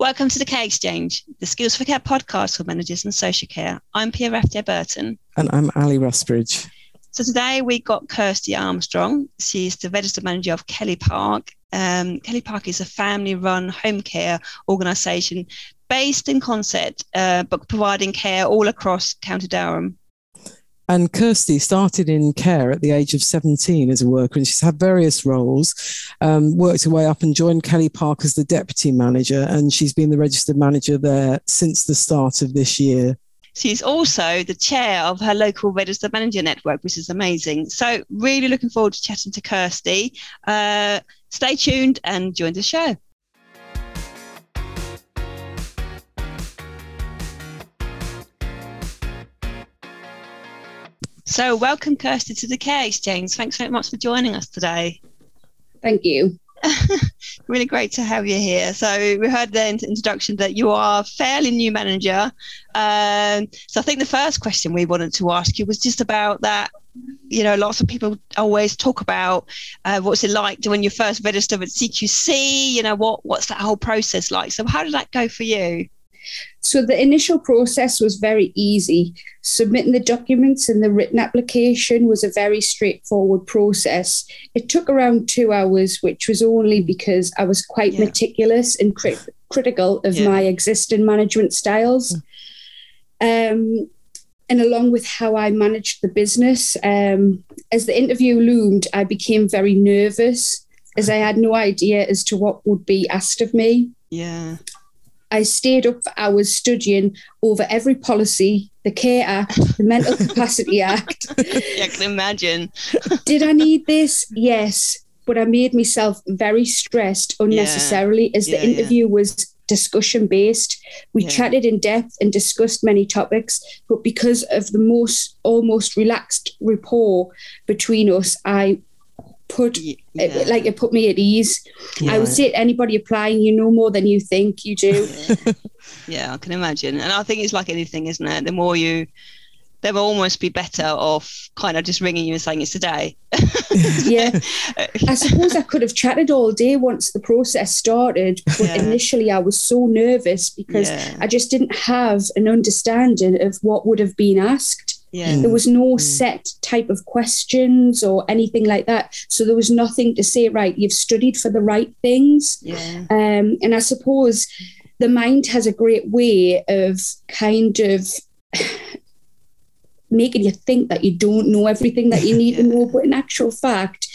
Welcome to the Care Exchange, the Skills for Care podcast for managers and social care. I'm Pia Rathje Burton. And I'm Ali Rusbridge. So today we got Kirsty Armstrong. She's the registered manager of Kelly Park. Um, Kelly Park is a family run home care organisation based in Consett, uh, but providing care all across County Durham. And Kirsty started in care at the age of 17 as a worker, and she's had various roles, um, worked her way up and joined Kelly Park as the deputy manager, and she's been the registered manager there since the start of this year. She's also the chair of her local registered manager network, which is amazing. So, really looking forward to chatting to Kirsty. Uh, stay tuned and join the show. So, welcome, Kirsty, to the Care Exchange. Thanks very much for joining us today. Thank you. really great to have you here. So, we heard the introduction that you are a fairly new manager. Um, so, I think the first question we wanted to ask you was just about that. You know, lots of people always talk about uh, what's it like to when you first register with CQC. You know, what what's that whole process like? So, how did that go for you? So the initial process was very easy. Submitting the documents and the written application was a very straightforward process. It took around two hours, which was only because I was quite yeah. meticulous and crit- critical of yeah. my existing management styles. Mm. Um, and along with how I managed the business, um, as the interview loomed, I became very nervous as I had no idea as to what would be asked of me. Yeah. I stayed up for hours studying over every policy, the Care Act, the Mental Capacity Act. yeah, I can imagine. Did I need this? Yes. But I made myself very stressed unnecessarily yeah. as the yeah, interview yeah. was discussion based. We chatted in depth and discussed many topics, but because of the most almost relaxed rapport between us, I put yeah. it, like it put me at ease. Yeah. I would say to anybody applying, you know more than you think you do. Yeah. yeah, I can imagine. And I think it's like anything, isn't it? The more you they will almost be better off kind of just ringing you and saying it's today. yeah. I suppose I could have chatted all day once the process started, but yeah. initially I was so nervous because yeah. I just didn't have an understanding of what would have been asked. Yeah. There was no mm. set type of questions or anything like that. So there was nothing to say, right, you've studied for the right things. Yeah. Um, and I suppose the mind has a great way of kind of making you think that you don't know everything that you need yeah. to know. But in actual fact,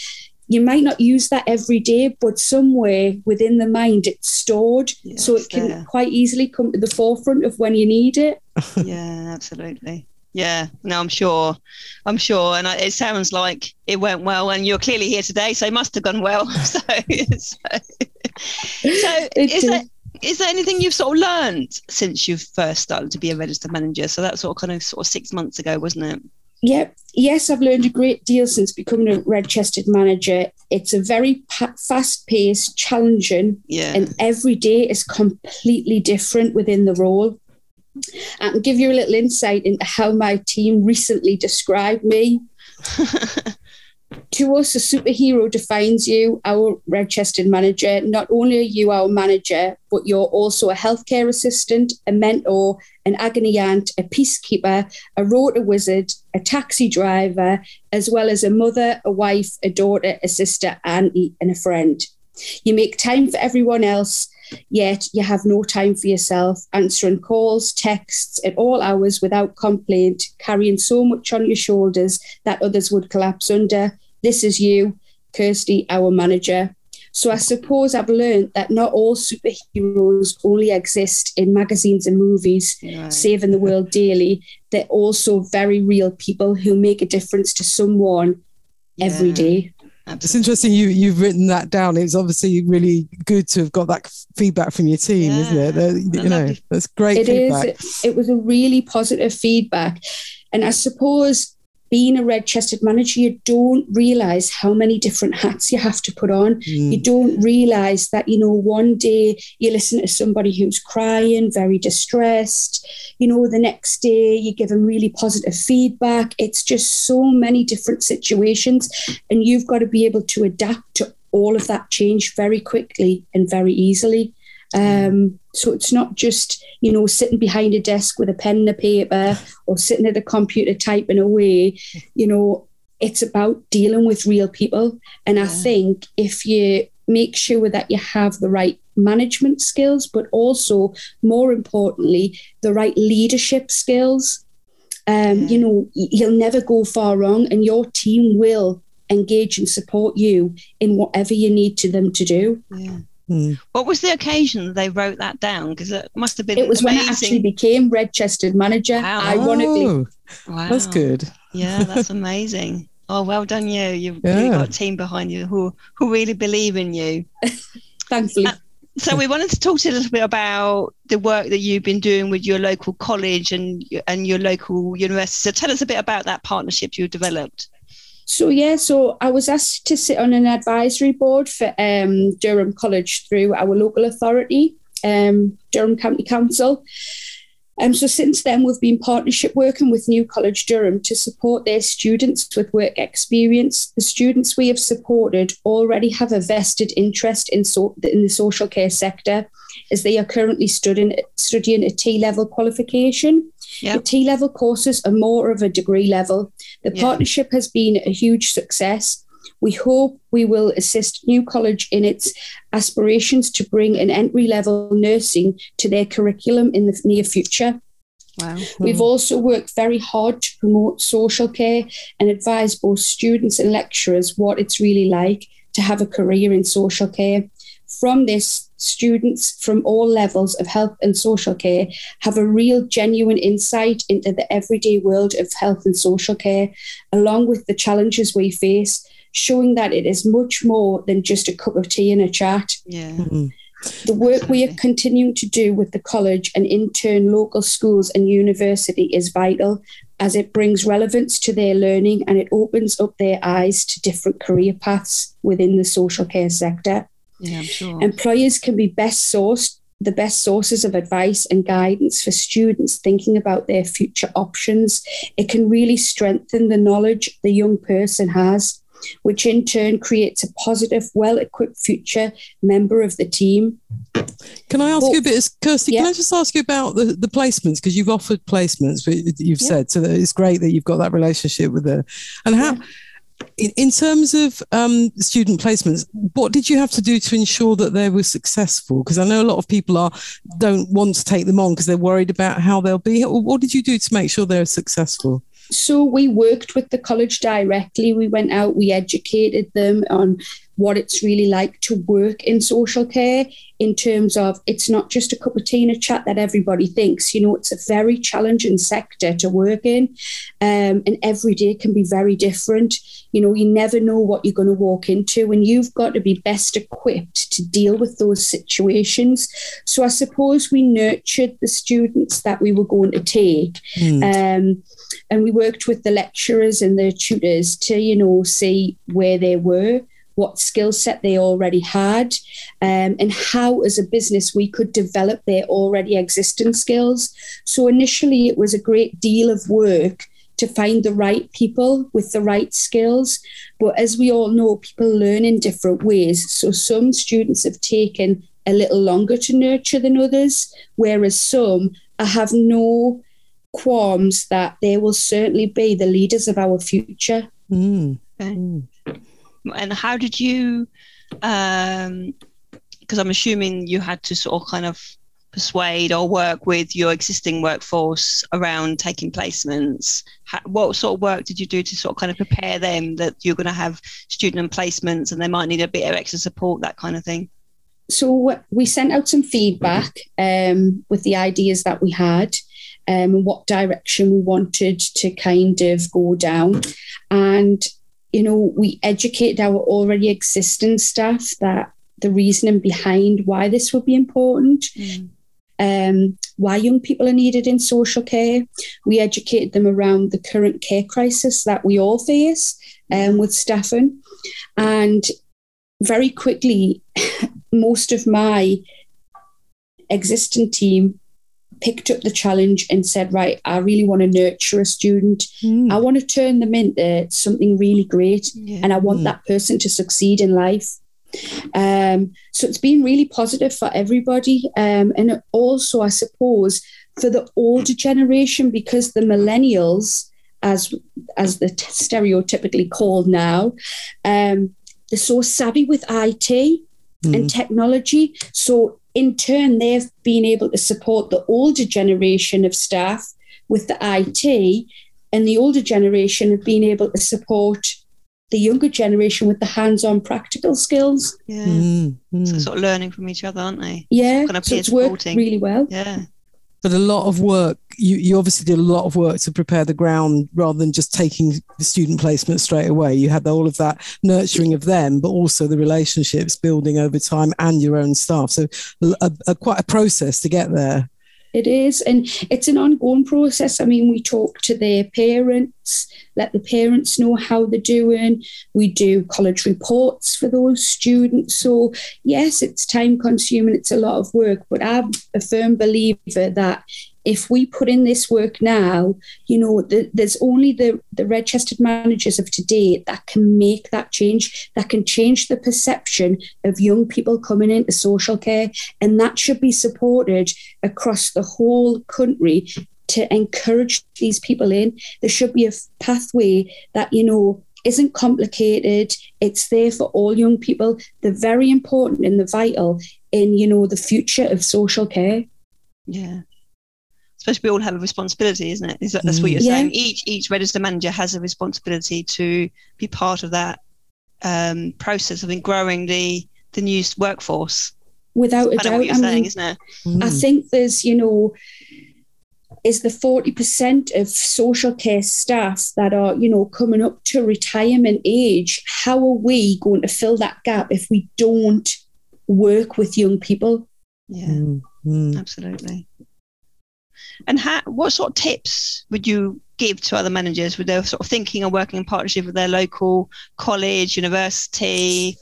you might not use that every day, but somewhere within the mind it's stored. So it can there. quite easily come to the forefront of when you need it. yeah, absolutely. Yeah, no, I'm sure. I'm sure. And it sounds like it went well. And you're clearly here today, so it must have gone well. so, so, so is, there, is there anything you've sort of learned since you've first started to be a registered manager? So that's sort of kind of sort of six months ago, wasn't it? Yep. Yes, I've learned a great deal since becoming a registered manager. It's a very pa- fast-paced, challenging, yeah. and every day is completely different within the role. I can give you a little insight into how my team recently described me. to us, a superhero defines you, our registered manager. Not only are you our manager, but you're also a healthcare assistant, a mentor, an agony aunt, a peacekeeper, a rota wizard, a taxi driver, as well as a mother, a wife, a daughter, a sister, auntie, and a friend. You make time for everyone else yet you have no time for yourself, answering calls, texts at all hours without complaint, carrying so much on your shoulders that others would collapse under. This is you, Kirsty, our manager. So I suppose I've learned that not all superheroes only exist in magazines and movies, right. saving the world daily. They're also very real people who make a difference to someone yeah. every day. Absolutely. It's interesting you you've written that down. It's obviously really good to have got that feedback from your team, yeah. isn't it? you know, that's great it feedback. Is, it was a really positive feedback, and I suppose being a registered manager, you don't realize how many different hats you have to put on. Mm. You don't realize that, you know, one day you listen to somebody who's crying, very distressed. You know, the next day you give them really positive feedback. It's just so many different situations. And you've got to be able to adapt to all of that change very quickly and very easily. Um, so it's not just, you know, sitting behind a desk with a pen and a paper or sitting at a computer typing away. You know, it's about dealing with real people. And I think if you make sure that you have the right management skills, but also more importantly, the right leadership skills. Um, yeah. You know, you'll never go far wrong, and your team will engage and support you in whatever you need to them to do. Yeah. Hmm. What was the occasion that they wrote that down? Because it must have been. It was amazing. when I actually became registered manager. Wow. Ironically, oh, wow. that's good. Yeah, that's amazing. oh, well done, you. You've yeah. really got a team behind you who who really believe in you. Thankfully. Uh, so we wanted to talk to you a little bit about the work that you've been doing with your local college and and your local university. So tell us a bit about that partnership you developed. So yeah, so I was asked to sit on an advisory board for um, Durham College through our local authority, um, Durham County Council. Um, so since then, we've been partnership working with New College Durham to support their students with work experience. The students we have supported already have a vested interest in, so, in the social care sector, as they are currently studying studying a T level qualification. Yep. The T level courses are more of a degree level. The yep. partnership has been a huge success. We hope we will assist New College in its aspirations to bring an entry level nursing to their curriculum in the near future. Wow. We've hmm. also worked very hard to promote social care and advise both students and lecturers what it's really like to have a career in social care. From this, students from all levels of health and social care have a real genuine insight into the everyday world of health and social care, along with the challenges we face, showing that it is much more than just a cup of tea and a chat. Yeah. Mm-hmm. The work Absolutely. we are continuing to do with the college and in turn local schools and university is vital as it brings relevance to their learning and it opens up their eyes to different career paths within the social care sector. Yeah, sure. Employers can be best sourced the best sources of advice and guidance for students thinking about their future options. It can really strengthen the knowledge the young person has, which in turn creates a positive, well equipped future member of the team. Can I ask well, you a bit, Kirsty? Yeah. Can I just ask you about the, the placements? Because you've offered placements, but you've yeah. said so that it's great that you've got that relationship with her. And how, yeah in, terms of um, student placements, what did you have to do to ensure that they were successful? Because I know a lot of people are don't want to take them on because they're worried about how they'll be. What did you do to make sure they're successful? So we worked with the college directly. We went out, we educated them on what it's really like to work in social care in terms of it's not just a cup of tea and a chat that everybody thinks. You know, it's a very challenging sector to work in, um, and every day can be very different. You know, you never know what you're going to walk into, and you've got to be best equipped to deal with those situations. So I suppose we nurtured the students that we were going to take. Mm. Um, and we worked with the lecturers and the tutors to, you know, see where they were what skill set they already had, um, and how, as a business, we could develop their already existing skills. So, initially, it was a great deal of work to find the right people with the right skills. But as we all know, people learn in different ways. So, some students have taken a little longer to nurture than others, whereas some I have no qualms that they will certainly be the leaders of our future. Mm. Mm and how did you um because i'm assuming you had to sort of kind of persuade or work with your existing workforce around taking placements. How, what sort of work did you do to sort of kind of prepare them that you're going to have student placements and they might need a bit of extra support that kind of thing? So we sent out some feedback um, with the ideas that we had um, and what direction we wanted to kind of go down. And you know, we educate our already existing staff that the reasoning behind why this would be important. Mm. Um, why young people are needed in social care. We educate them around the current care crisis that we all face um, with staffing. And very quickly, most of my existing team picked up the challenge and said, right, I really want to nurture a student. Mm. I want to turn them into something really great. Yeah. And I want mm. that person to succeed in life. Um, so it's been really positive for everybody. Um, and also, I suppose, for the older generation, because the millennials, as as the stereotypically called now, um, they're so savvy with IT mm. and technology. So in turn, they've been able to support the older generation of staff with the IT, and the older generation have been able to support the younger generation with the hands-on practical skills. Yeah, mm-hmm. so sort of learning from each other, aren't they? Yeah, kind of so it's worked really well. Yeah. But a lot of work, you, you obviously did a lot of work to prepare the ground rather than just taking the student placement straight away. You had all of that nurturing of them, but also the relationships building over time and your own staff. So a, a, quite a process to get there. It is, and it's an ongoing process. I mean, we talk to their parents, let the parents know how they're doing. We do college reports for those students. So, yes, it's time consuming, it's a lot of work, but I'm a firm believer that if we put in this work now, you know, the, there's only the, the registered managers of today that can make that change, that can change the perception of young people coming into social care. And that should be supported across the whole country to encourage these people in. There should be a pathway that, you know, isn't complicated. It's there for all young people. They're very important and they're vital in, you know, the future of social care. Yeah especially we all have a responsibility, isn't it? Is that, that's what you're yeah. saying? Each each register manager has a responsibility to be part of that um, process of growing the the new workforce. Without a doubt, I saying, mean, isn't it? Mm. I think there's, you know, is the 40% of social care staff that are, you know, coming up to retirement age. How are we going to fill that gap if we don't work with young people? Yeah, mm. absolutely. And how, what sort of tips would you give to other managers with their sort of thinking and working in partnership with their local college, university,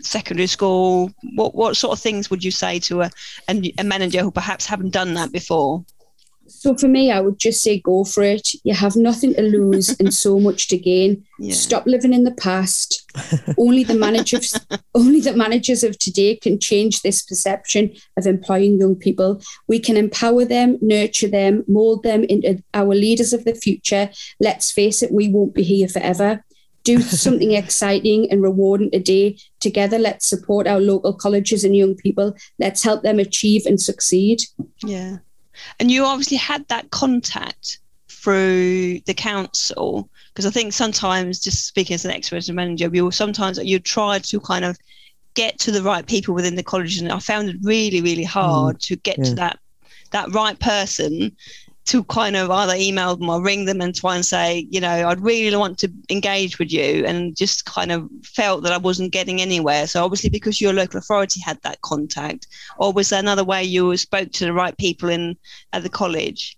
secondary school? What what sort of things would you say to a, a, a manager who perhaps haven't done that before? So for me, I would just say go for it. You have nothing to lose and so much to gain. Yeah. Stop living in the past. only the managers, only the managers of today can change this perception of employing young people. We can empower them, nurture them, mold them into our leaders of the future. Let's face it, we won't be here forever. Do something exciting and rewarding today. Together, let's support our local colleges and young people. Let's help them achieve and succeed. Yeah. And you obviously had that contact through the council because I think sometimes, just speaking as an ex manager, you will sometimes you try to kind of get to the right people within the college, and I found it really, really hard mm, to get yeah. to that that right person to kind of either email them or ring them and try and say, you know, I'd really want to engage with you, and just kind of felt that I wasn't getting anywhere. So obviously, because your local authority had that contact, or was there another way you spoke to the right people in at the college?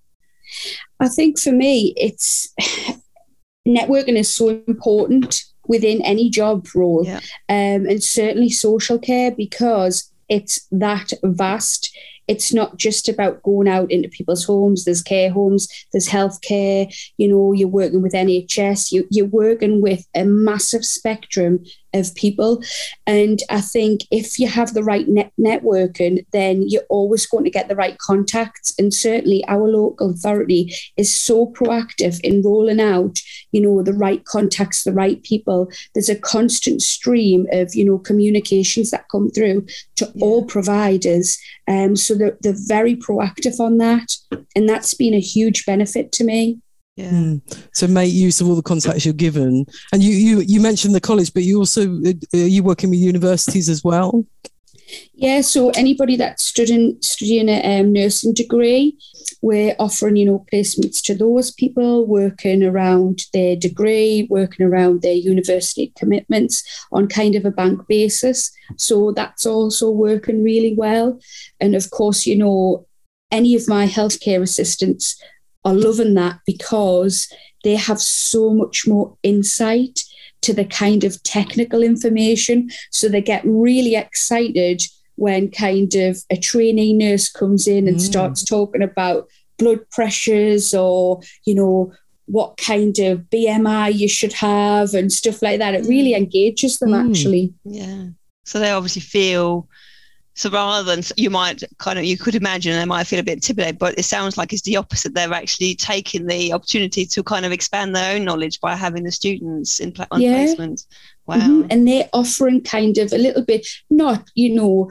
I think for me, it's networking is so important within any job role, yeah. um, and certainly social care because it's that vast it's not just about going out into people's homes. There's care homes, there's healthcare, you know, you're working with NHS, you, you're working with a massive spectrum of people. And I think if you have the right net- networking, then you're always going to get the right contacts. And certainly our local authority is so proactive in rolling out, you know, the right contacts, the right people. There's a constant stream of, you know, communications that come through to yeah. all providers. Um, so they're, they're very proactive on that. And that's been a huge benefit to me. Yeah. Mm. So make use of all the contacts you're given. And you you you mentioned the college, but you also uh, are you working with universities as well? Yeah, so anybody that's studying studying a um, nursing degree, we're offering you know placements to those people working around their degree, working around their university commitments on kind of a bank basis. So that's also working really well. And of course, you know, any of my healthcare assistants are loving that because they have so much more insight to the kind of technical information. So they get really excited when kind of a trainee nurse comes in and mm. starts talking about blood pressures or, you know, what kind of BMI you should have and stuff like that. It really mm. engages them mm. actually. Yeah. So they obviously feel so rather than you might kind of you could imagine they might feel a bit intimidated, but it sounds like it's the opposite. They're actually taking the opportunity to kind of expand their own knowledge by having the students in on yeah. placement. Wow. Mm-hmm. And they're offering kind of a little bit, not, you know,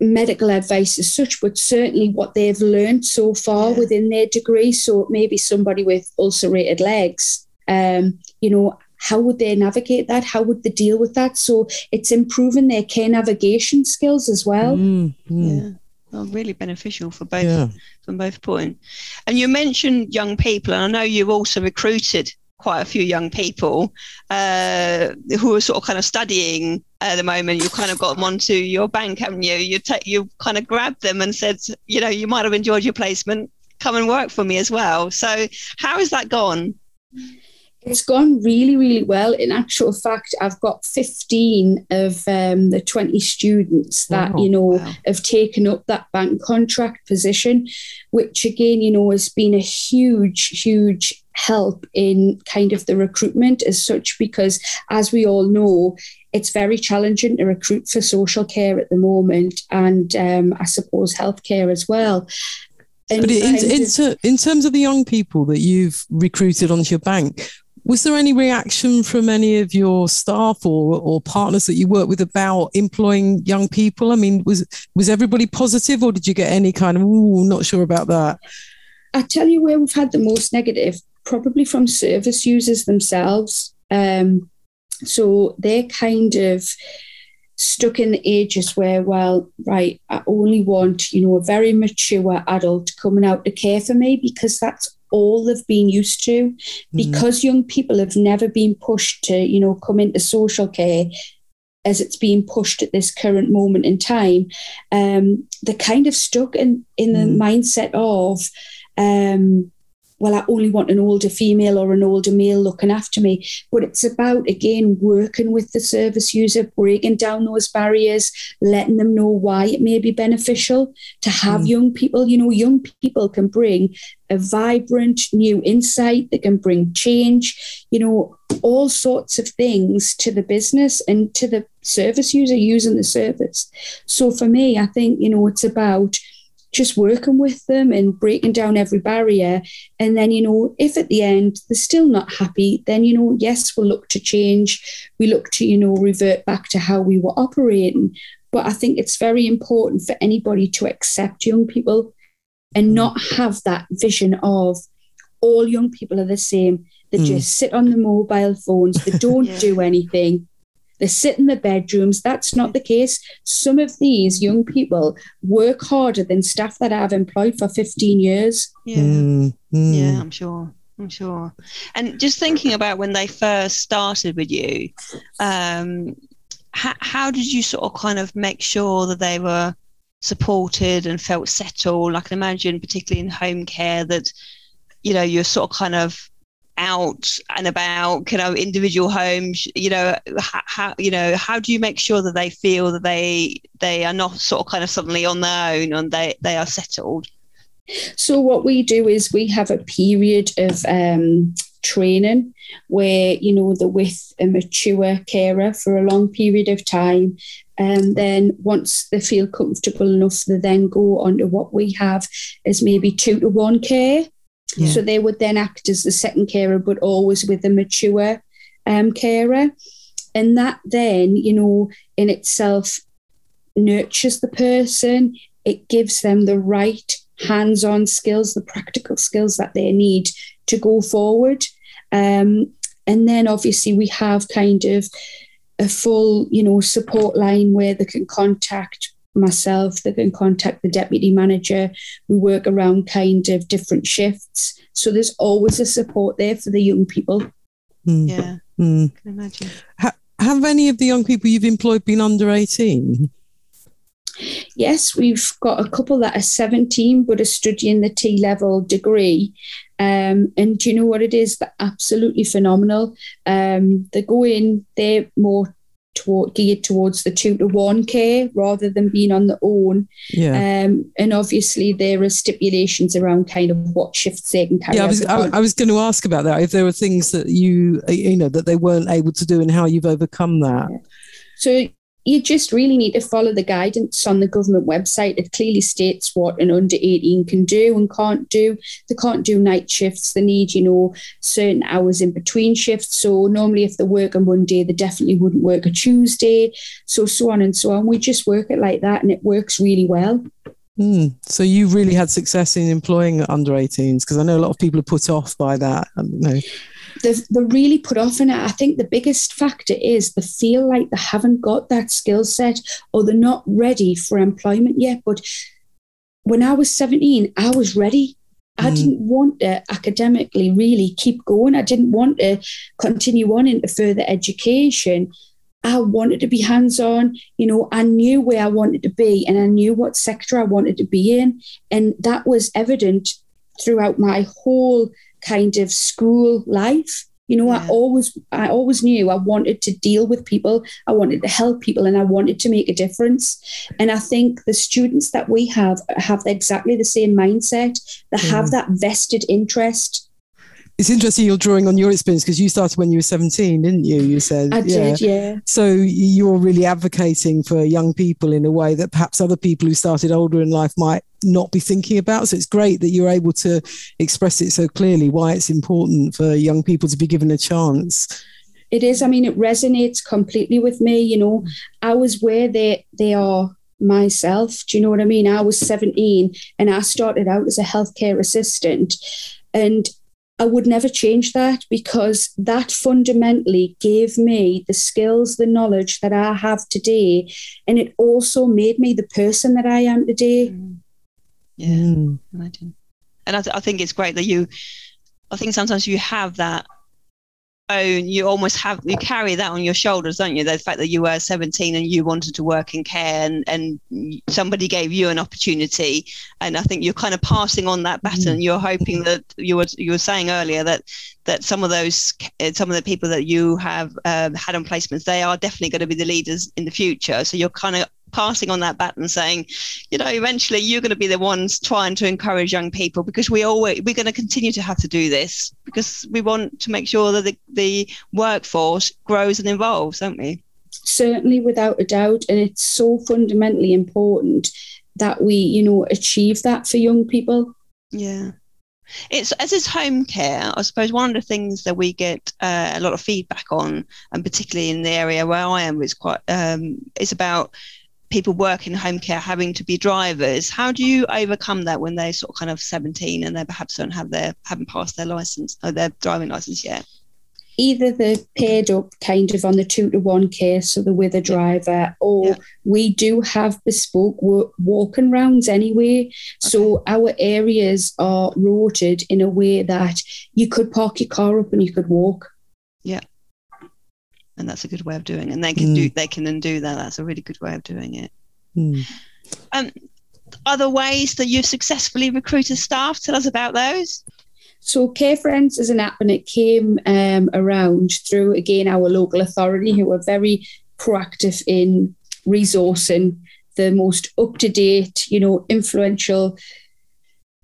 medical advice as such, but certainly what they've learned so far yeah. within their degree. So maybe somebody with ulcerated legs, um, you know, how would they navigate that? How would they deal with that? So it's improving their care navigation skills as well. Mm-hmm. Yeah. Well, really beneficial for both yeah. from both point. And you mentioned young people, and I know you've also recruited quite a few young people uh, who are sort of kind of studying at the moment. You've kind of got them onto your bank, haven't you? You take you kind of grabbed them and said, you know, you might have enjoyed your placement. Come and work for me as well. So how has that gone? It's gone really, really well. In actual fact, I've got 15 of um, the 20 students that, wow, you know, wow. have taken up that bank contract position, which again, you know, has been a huge, huge help in kind of the recruitment as such, because as we all know, it's very challenging to recruit for social care at the moment and um, I suppose healthcare as well. And but in, in, in, terms of the young people that you've recruited onto your bank, was there any reaction from any of your staff or, or partners that you work with about employing young people? I mean, was was everybody positive, or did you get any kind of "ooh, not sure about that"? I tell you where we've had the most negative, probably from service users themselves. Um, so they're kind of stuck in the ages where, well, right, I only want, you know, a very mature adult coming out to care for me because that's all they've been used to mm. because young people have never been pushed to you know come into social care as it's being pushed at this current moment in time um, they're kind of stuck in in the mm. mindset of um, well, I only want an older female or an older male looking after me. But it's about, again, working with the service user, breaking down those barriers, letting them know why it may be beneficial to have mm. young people. You know, young people can bring a vibrant new insight, they can bring change, you know, all sorts of things to the business and to the service user using the service. So for me, I think, you know, it's about just working with them and breaking down every barrier. And then, you know, if at the end they're still not happy, then, you know, yes, we'll look to change. We look to, you know, revert back to how we were operating. But I think it's very important for anybody to accept young people and not have that vision of all young people are the same. They mm. just sit on the mobile phones, they don't yeah. do anything. They sit in their bedrooms. That's not the case. Some of these young people work harder than staff that I've employed for 15 years. Yeah. Mm, mm. Yeah, I'm sure. I'm sure. And just thinking about when they first started with you, um, how, how did you sort of kind of make sure that they were supported and felt settled? I can imagine, particularly in home care, that you know you're sort of kind of out and about you know individual homes you know how, you know how do you make sure that they feel that they they are not sort of kind of suddenly on their own and they they are settled? So what we do is we have a period of um, training where you know they're with a mature carer for a long period of time. And then once they feel comfortable enough they then go on to what we have is maybe two to one care yeah. So they would then act as the second carer, but always with a mature um, carer. And that then, you know, in itself nurtures the person. It gives them the right hands on skills, the practical skills that they need to go forward. Um, and then obviously we have kind of a full, you know, support line where they can contact myself, they can contact the deputy manager. We work around kind of different shifts. So there's always a support there for the young people. Mm. Yeah, mm. can imagine. Ha- have any of the young people you've employed been under 18? Yes, we've got a couple that are 17 but are studying the T level degree. Um, and do you know what it is? They're absolutely phenomenal. Um, they go in, they're more toward, geared towards the two to one care rather than being on the own. Yeah. Um, and obviously there are stipulations around kind of what shifts they can carry. Yeah, I was I, I was going to ask about that. If there were things that you you know that they weren't able to do, and how you've overcome that. So you just really need to follow the guidance on the government website. It clearly states what an under 18 can do and can't do. They can't do night shifts. They need, you know, certain hours in between shifts. So normally if they work on Monday, they definitely wouldn't work a Tuesday. So so on and so on. We just work it like that and it works really well. Mm. So you really had success in employing under 18s because I know a lot of people are put off by that. um, know. They're, they're really put off in it. I think the biggest factor is they feel like they haven't got that skill set or they're not ready for employment yet. But when I was 17, I was ready. I Mm. didn't want to academically really keep going. I didn't want to continue on into further education. I wanted to be hands on. You know, I knew where I wanted to be and I knew what sector I wanted to be in. And that was evident throughout my whole kind of school life. You know, I always I always knew I wanted to deal with people, I wanted to help people and I wanted to make a difference. And I think the students that we have have exactly the same mindset. They have that vested interest. It's interesting you're drawing on your experience because you started when you were 17, didn't you? You said. I did, yeah. So you're really advocating for young people in a way that perhaps other people who started older in life might not be thinking about. So it's great that you're able to express it so clearly why it's important for young people to be given a chance. It is. I mean, it resonates completely with me. You know, I was where they they are myself. Do you know what I mean? I was 17 and I started out as a healthcare assistant. And I would never change that because that fundamentally gave me the skills, the knowledge that I have today. And it also made me the person that I am today. Yeah. Mm. imagine. And I, th- I think it's great that you, I think sometimes you have that own, you almost have, you carry that on your shoulders, don't you? The fact that you were 17 and you wanted to work in care and, and somebody gave you an opportunity. And I think you're kind of passing on that baton. You're hoping that you were, you were saying earlier that, that some of those, uh, some of the people that you have um, had on placements, they are definitely going to be the leaders in the future. So you're kind of passing on that baton saying, you know, eventually you're going to be the ones trying to encourage young people because we always we're going to continue to have to do this because we want to make sure that the, the workforce grows and evolves, don't we? Certainly, without a doubt. And it's so fundamentally important that we, you know, achieve that for young people. Yeah. It's as is home care. I suppose one of the things that we get uh, a lot of feedback on, and particularly in the area where I am, is quite um, is about people working in home care having to be drivers. How do you overcome that when they're sort of kind of 17 and they perhaps don't have their haven't passed their license or their driving license yet? Either they're paired up kind of on the two to one case, so they're with a driver, or Yeah. we do have bespoke wa- walking rounds anyway. So our areas are roted in a way that you could park your car up and you could walk. And that's a good way of doing it. And they can do they can then do that. That's a really good way of doing it. Mm. Um other ways that you've successfully recruited staff, tell us about those. So Care Friends is an app and it came um, around through again our local authority who are very proactive in resourcing the most up to date, you know, influential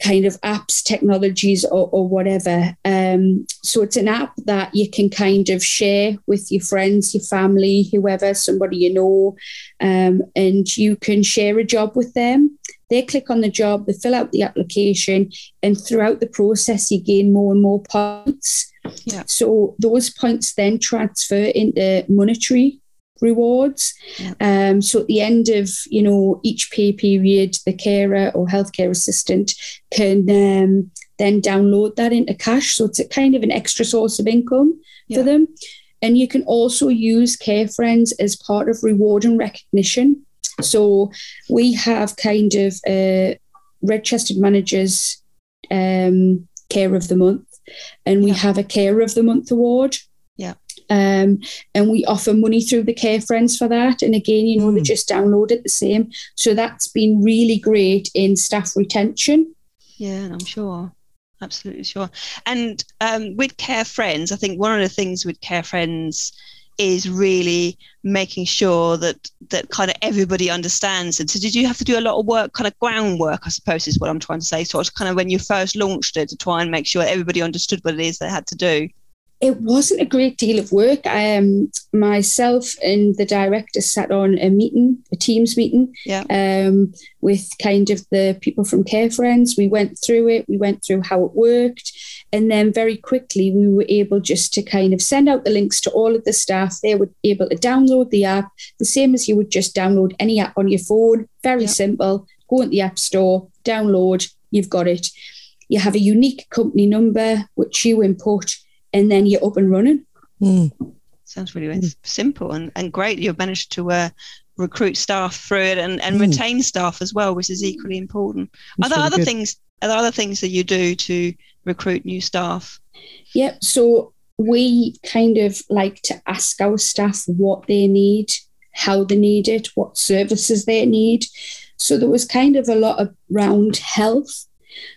kind of apps, technologies, or, or whatever. Um, so it's an app that you can kind of share with your friends, your family, whoever, somebody you know, um, and you can share a job with them. They click on the job, they fill out the application, and throughout the process, you gain more and more points. Yeah. So those points then transfer into monetary rewards. Yeah. Um, so at the end of you know each pay period, the carer or healthcare assistant can um, then download that into cash. So it's a kind of an extra source of income Yeah. for them. And you can also use Care Friends as part of reward and recognition. So we have kind of a registered managers um, care of the month, and we Yeah. have a care of the month award. Um, and we offer money through the Care Friends for that. And again, you know, they Mm. just download it the same. So that's been really great in staff retention. Yeah, I'm sure. Absolutely sure. And um, with Care Friends, I think one of the things with Care Friends is really making sure that that kind of everybody understands it. So did you have to do a lot of work, kind of groundwork, I suppose is what I'm trying to say. So it's kind of when you first launched it to try and make sure everybody understood what it is they had to do it wasn't a great deal of work. Um, myself and the director sat on a meeting, a Teams meeting, yeah. um, with kind of the people from Care Friends. We went through it, we went through how it worked. And then very quickly, we were able just to kind of send out the links to all of the staff. They were able to download the app, the same as you would just download any app on your phone. Very yeah. simple. Go into the App Store, download, you've got it. You have a unique company number, which you input and then you're up and running. Mm. Sounds really mm. simple and, and great. You've managed to uh, recruit staff through it and, and mm. retain staff as well, which is equally important. That's are there other good. things? Are there other things that you do to recruit new staff? Yep. So we kind of like to ask our staff what they need, how they need it, what services they need. So there was kind of a lot around health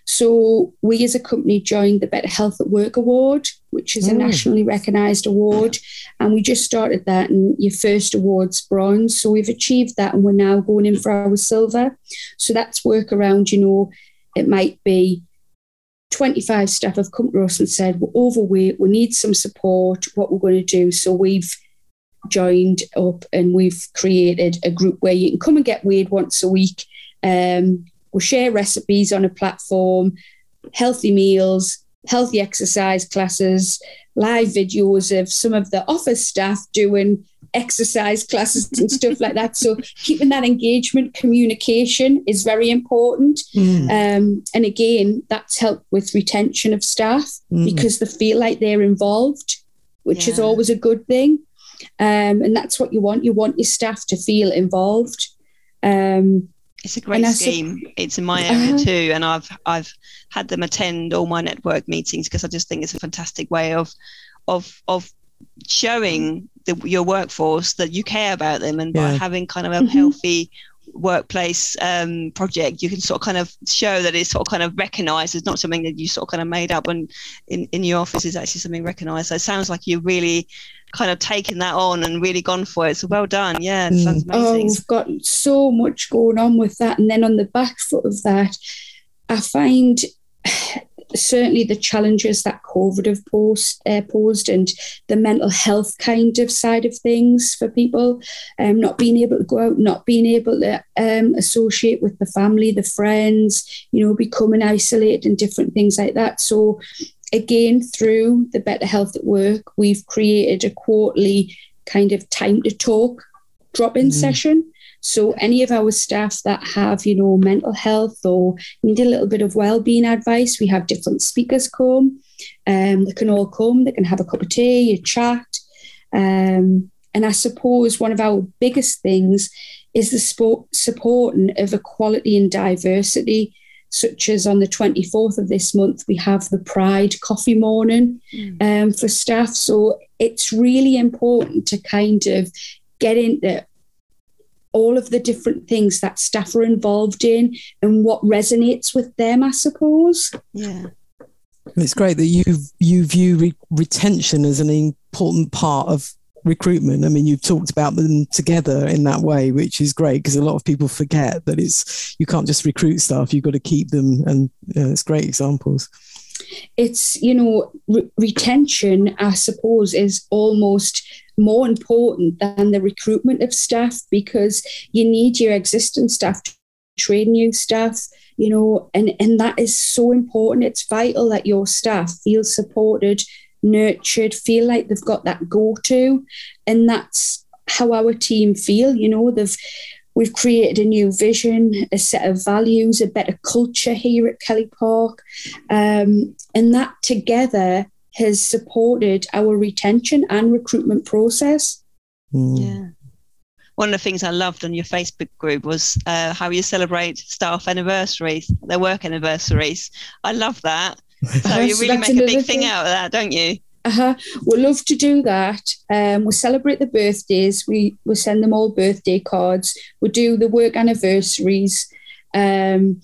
so we as a company joined the Better Health at Work Award, which is a mm. nationally recognised award. And we just started that and your first award's bronze. So we've achieved that and we're now going in for our silver. So that's work around, you know, it might be 25 staff have come to us and said, we're overweight, we need some support, what we're going to do. So we've joined up and we've created a group where you can come and get weighed once a week. Um, We'll share recipes on a platform, healthy meals, healthy exercise classes, live videos of some of the office staff doing exercise classes and stuff like that. So keeping that engagement, communication is very important. Mm. Um, and again, that's helped with retention of staff mm. because they feel like they're involved, which yeah. is always a good thing. Um, and that's what you want. You want your staff to feel involved. Um, it's a great scheme. it's in my area uh-huh. too, and I've I've had them attend all my network meetings because I just think it's a fantastic way of of of showing the, your workforce that you care about them, and yeah. by having kind of a mm-hmm. healthy workplace um, project, you can sort of kind of show that it's sort of kind of recognized It's not something that you sort of kind of made up and in, in your office is actually something recognized. So it sounds like you really kind of taken that on and really gone for it. So well done. Yeah, mm. sounds amazing. Oh, we've got so much going on with that. And then on the back foot of that, I find certainly the challenges that COVID have posed, uh, posed and the mental health kind of side of things for people, um, not being able to go out, not being able to um, associate with the family, the friends, you know, becoming isolated and different things like that. So again, through the Better Health at Work, we've created a quarterly kind of time to talk drop in mm. session. So any of our staff that have, you know, mental health or need a little bit of well-being advice, we have different speakers come. Um, they can all come. They can have a cup of tea, a chat. Um, and I suppose one of our biggest things is the support, supporting of equality and diversity such as on the 24th of this month, we have the Pride Coffee Morning mm. um, for staff. So it's really important to kind of get into all of the different things that staff are involved in and what resonates with them, I suppose. Yeah. It's great that you you view re- retention as an important part of recruitment. I mean, you've talked about them together in that way, which is great because a lot of people forget that it's you can't just recruit staff; you've got to keep them, and you know, it's great examples. It's you know re- retention, I suppose, is almost more important than the recruitment of staff because you need your existing staff to train new staff you know and and that is so important it's vital that your staff feel supported nurtured, feel like they've got that go to. And that's how our team feel. You know, they've we've created a new vision, a set of values, a better culture here at Kelly Park. Um, and that together has supported our retention and recruitment process. Mm. Yeah. One of the things I loved on your Facebook group was uh, how you celebrate staff anniversaries, their work anniversaries. I love that. So you really make a big thing, thing out of that, don't you? Uh-huh. We love to do that. Um, we celebrate the birthdays. We we send them all birthday cards. We do the work anniversaries, um,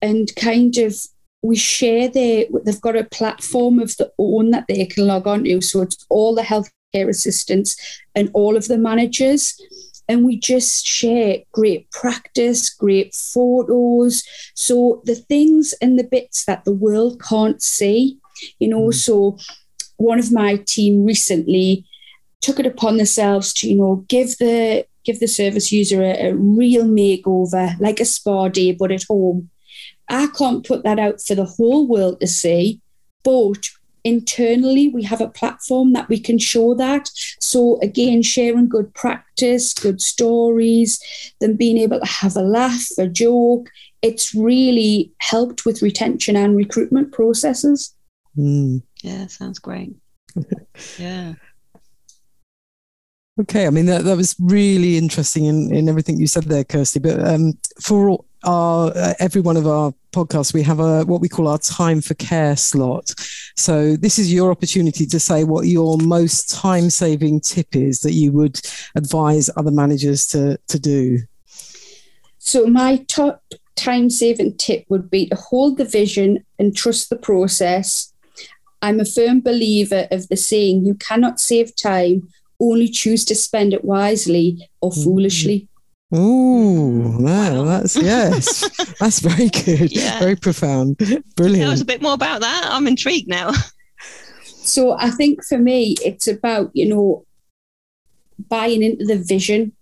and kind of we share their. They've got a platform of their own that they can log on to. So it's all the healthcare assistants and all of the managers and we just share great practice, great photos. So the things and the bits that the world can't see, you know. Mm. So one of my team recently took it upon themselves to, you know, give the give the service user a, a real makeover, like a spa day, but at home. I can't put that out for the whole world to see, but internally we have a platform that we can show that so again sharing good practice good stories then being able to have a laugh a joke it's really helped with retention and recruitment processes mm. yeah sounds great yeah Okay, I mean that, that was really interesting in, in everything you said there, Kirsty. But um, for our uh, every one of our podcasts, we have a what we call our time for care slot. So this is your opportunity to say what your most time saving tip is that you would advise other managers to to do. So my top time saving tip would be to hold the vision and trust the process. I'm a firm believer of the saying, you cannot save time only choose to spend it wisely or mm. foolishly. Oh, wow, that's yes, that's very good, yeah. very profound, brilliant. Tell us a bit more about that. I'm intrigued now. So I think for me, it's about you know buying into the vision.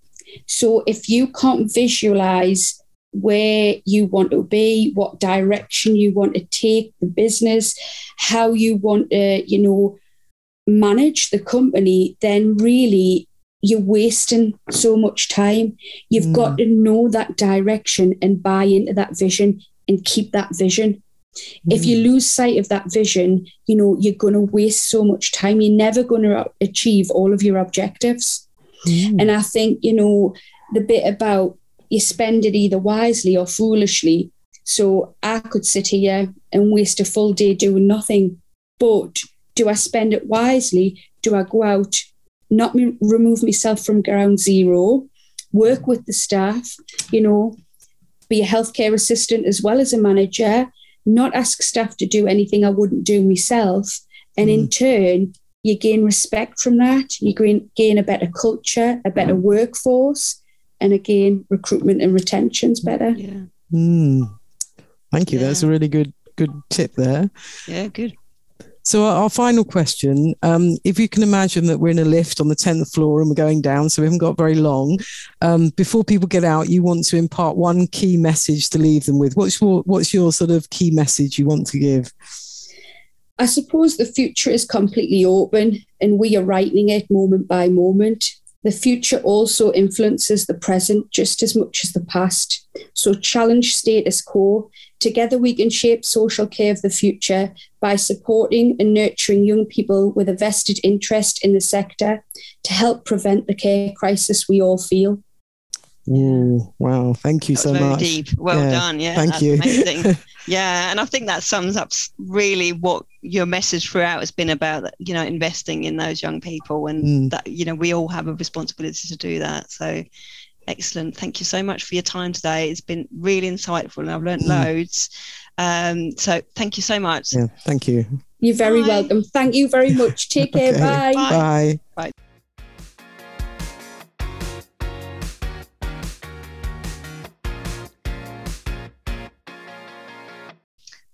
So if you can't visualize where you want to be, what direction you want to take the business, how you want to, you know, manage the company, then really you're wasting so much time. You've mm. got to know that direction and buy into that vision and keep that vision. Mm. If you mm. lose sight of that vision, you know, you're going to waste so much time. You're never going to achieve all of your objectives. Mm. And I think, you know, the bit about you spend it either wisely or foolishly. So I could sit here and waste a full day doing nothing. But do I spend it wisely? Do I go out, not me, remove myself from ground zero, work with the staff, you know, be a healthcare assistant as well as a manager, not ask staff to do anything I wouldn't do myself. And mm. in turn, you gain respect from that. You gain, gain a better culture, a better workforce, and again, recruitment and retention's better. Yeah. Mm. Thank you. Yeah. That's a really good good tip there. Yeah, good. So our final question, um, if you can imagine that we're in a lift on the 10th floor and we're going down, so we haven't got very long, um, before people get out, you want to impart one key message to leave them with. What's your, what's your sort of key message you want to give? I suppose the future is completely open and we are writing it moment by moment. The future also influences the present just as much as the past. So challenge status quo. Together, we can shape social care of the future by supporting and nurturing young people with a vested interest in the sector to help prevent the care crisis we all feel. Ooh, wow. Thank you so much. Deep. Well yeah, done. Yeah. Thank you. yeah. And I think that sums up really what your message throughout has been about, you know, investing in those young people and mm. that, you know, we all have a responsibility to do that. So excellent. Thank you so much for your time today. It's been really insightful and I've learned mm. loads. Um, so thank you so much. Yeah. Thank you. You're very Bye. welcome. Thank you very much. Take care. Okay. Bye. Bye. Bye.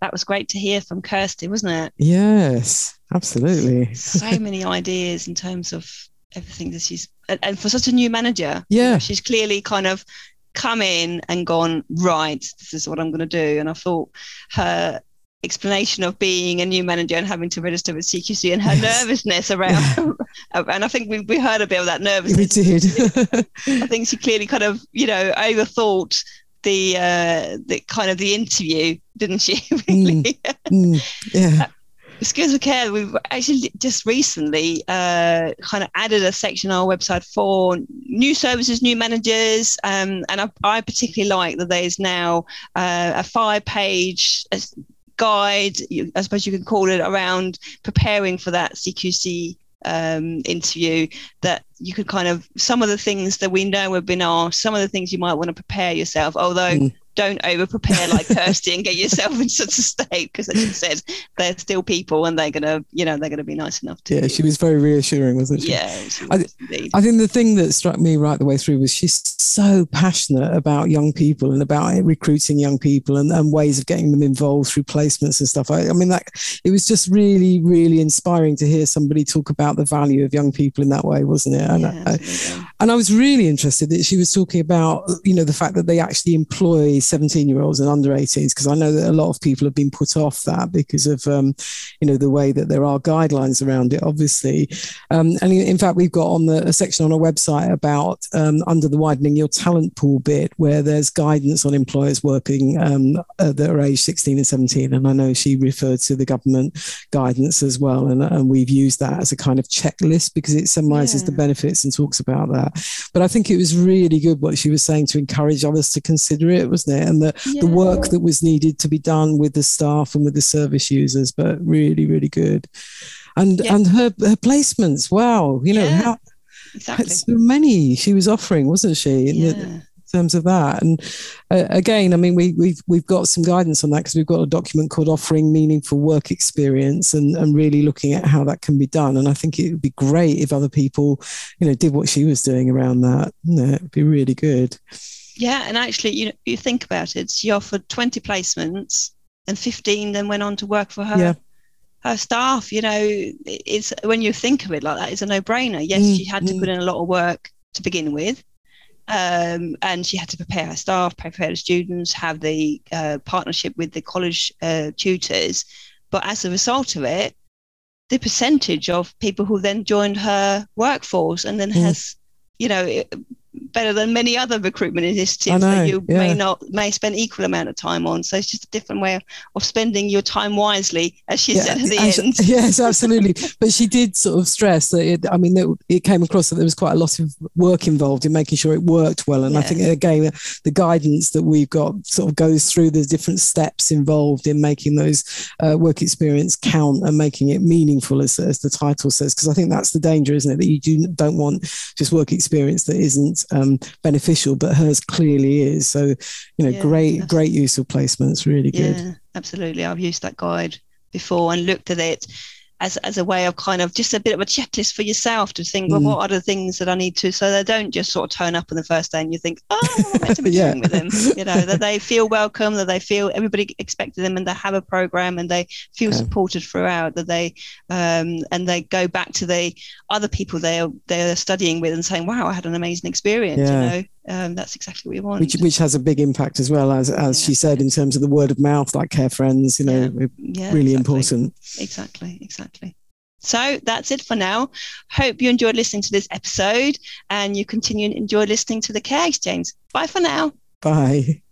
That was great to hear from Kirsty, wasn't it? Yes, absolutely. so many ideas in terms of everything that she's and for such a new manager. Yeah. You know, she's clearly kind of come in and gone, right, this is what I'm gonna do. And I thought her explanation of being a new manager and having to register with CQC and her yes. nervousness around and I think we, we heard a bit of that nervousness. We did. I think she clearly kind of, you know, overthought the uh, the kind of the interview, didn't she? really? Mm, mm, yeah. Skills for Care, we've actually just recently uh, kind of added a section on our website for new services, new managers. Um, and I, I, particularly like that there's now uh, a five page uh, guide, I suppose you can call it, around preparing for that CQC um, interview that you could kind of some of the things that we know have been asked, some of the things you might want to prepare yourself. Although mm. Don't over prepare like Kirsty and get yourself in such a state because as she said they're still people and they're gonna you know they're gonna be nice enough to yeah you. she was very reassuring wasn't she yeah she I, was indeed. I think the thing that struck me right the way through was she's so passionate about young people and about recruiting young people and, and ways of getting them involved through placements and stuff. I, I mean, that it was just really, really inspiring to hear somebody talk about the value of young people in that way, wasn't it? And, Yeah, I, absolutely. and I was really interested that she was talking about, you know, the fact that they actually employ 17 year olds and under 18s, because I know that a lot of people have been put off that because of, um, you know, the way that there are guidelines around it, obviously. Um, and in, fact, we've got on the a section on our website about um, under the widening your talent pool bit, where there's guidance on employers working um, uh, that are age 16 and 17. And I know she referred to the government guidance as well, and, and we've used that as a kind of checklist because it summarises the benefits and talks about that. But I think it was really good what she was saying to encourage others to consider it, wasn't it? And the, the work that was needed to be done with the staff and with the service users, but really, really good. And Yeah. and her her placements, wow, you know Yeah. how exactly so many she was offering, wasn't she? In, yeah. terms of that, and uh, again, I mean, we, we've we've got some guidance on that because we've got a document called "Offering Meaningful Work Experience" and and really looking at how that can be done. And I think it would be great if other people, you know, did what she was doing around that. Know, it'd be really good. Yeah, and actually, you know, you think about it. She offered twenty placements, and fifteen then went on to work for her Yeah. her staff. You know, it's when you think of it like that, it's a no-brainer. Yes, Mm, she had to mm. put in a lot of work to begin with, um, and she had to prepare her staff, prepare the students, have the uh, partnership with the college uh, tutors. But as a result of it, the percentage of people who then joined her workforce and then Mm. has, you know, better than many other recruitment initiatives know, that you yeah. may not may spend equal amount of time on. So it's just a different way of, spending your time wisely, as she said at the she- end. yes, absolutely. but she did sort of stress that it, I mean, it, it came across that there was quite a lot of work involved in making sure it worked well. And I think, again, the guidance that we've got sort of goes through the different steps involved in making those uh, work experience count and making it meaningful, as, as the title says. Because I think that's the danger, isn't it? That you do, don't want just work experience that isn't um, beneficial, but hers clearly is. So, you know, Yeah, great, great use of placements. Really good. Yeah, absolutely. I've used that guide before and looked at it as, as a way of kind of just a bit of a checklist for yourself to think, well, Mm. what are the things that I need to, so they don't just sort of turn up on the first day and you think, oh, what am I meant to be Yeah. doing with them? You know, that they feel welcome, that they feel everybody expected them and they have a program and they feel Yeah. supported throughout, that they, um, and they go back to the other people they're, they're studying with and saying, wow, I had an amazing experience, Yeah. you know, um, that's exactly what we want. which which has a big impact as well as as Yeah. she said in terms of the word of mouth like care friends you know yeah, really exactly. important Exactly, exactly. So that's it for now. Hope you enjoyed listening to this episode and you continue and enjoy listening to the Care Exchange. Bye for now. bye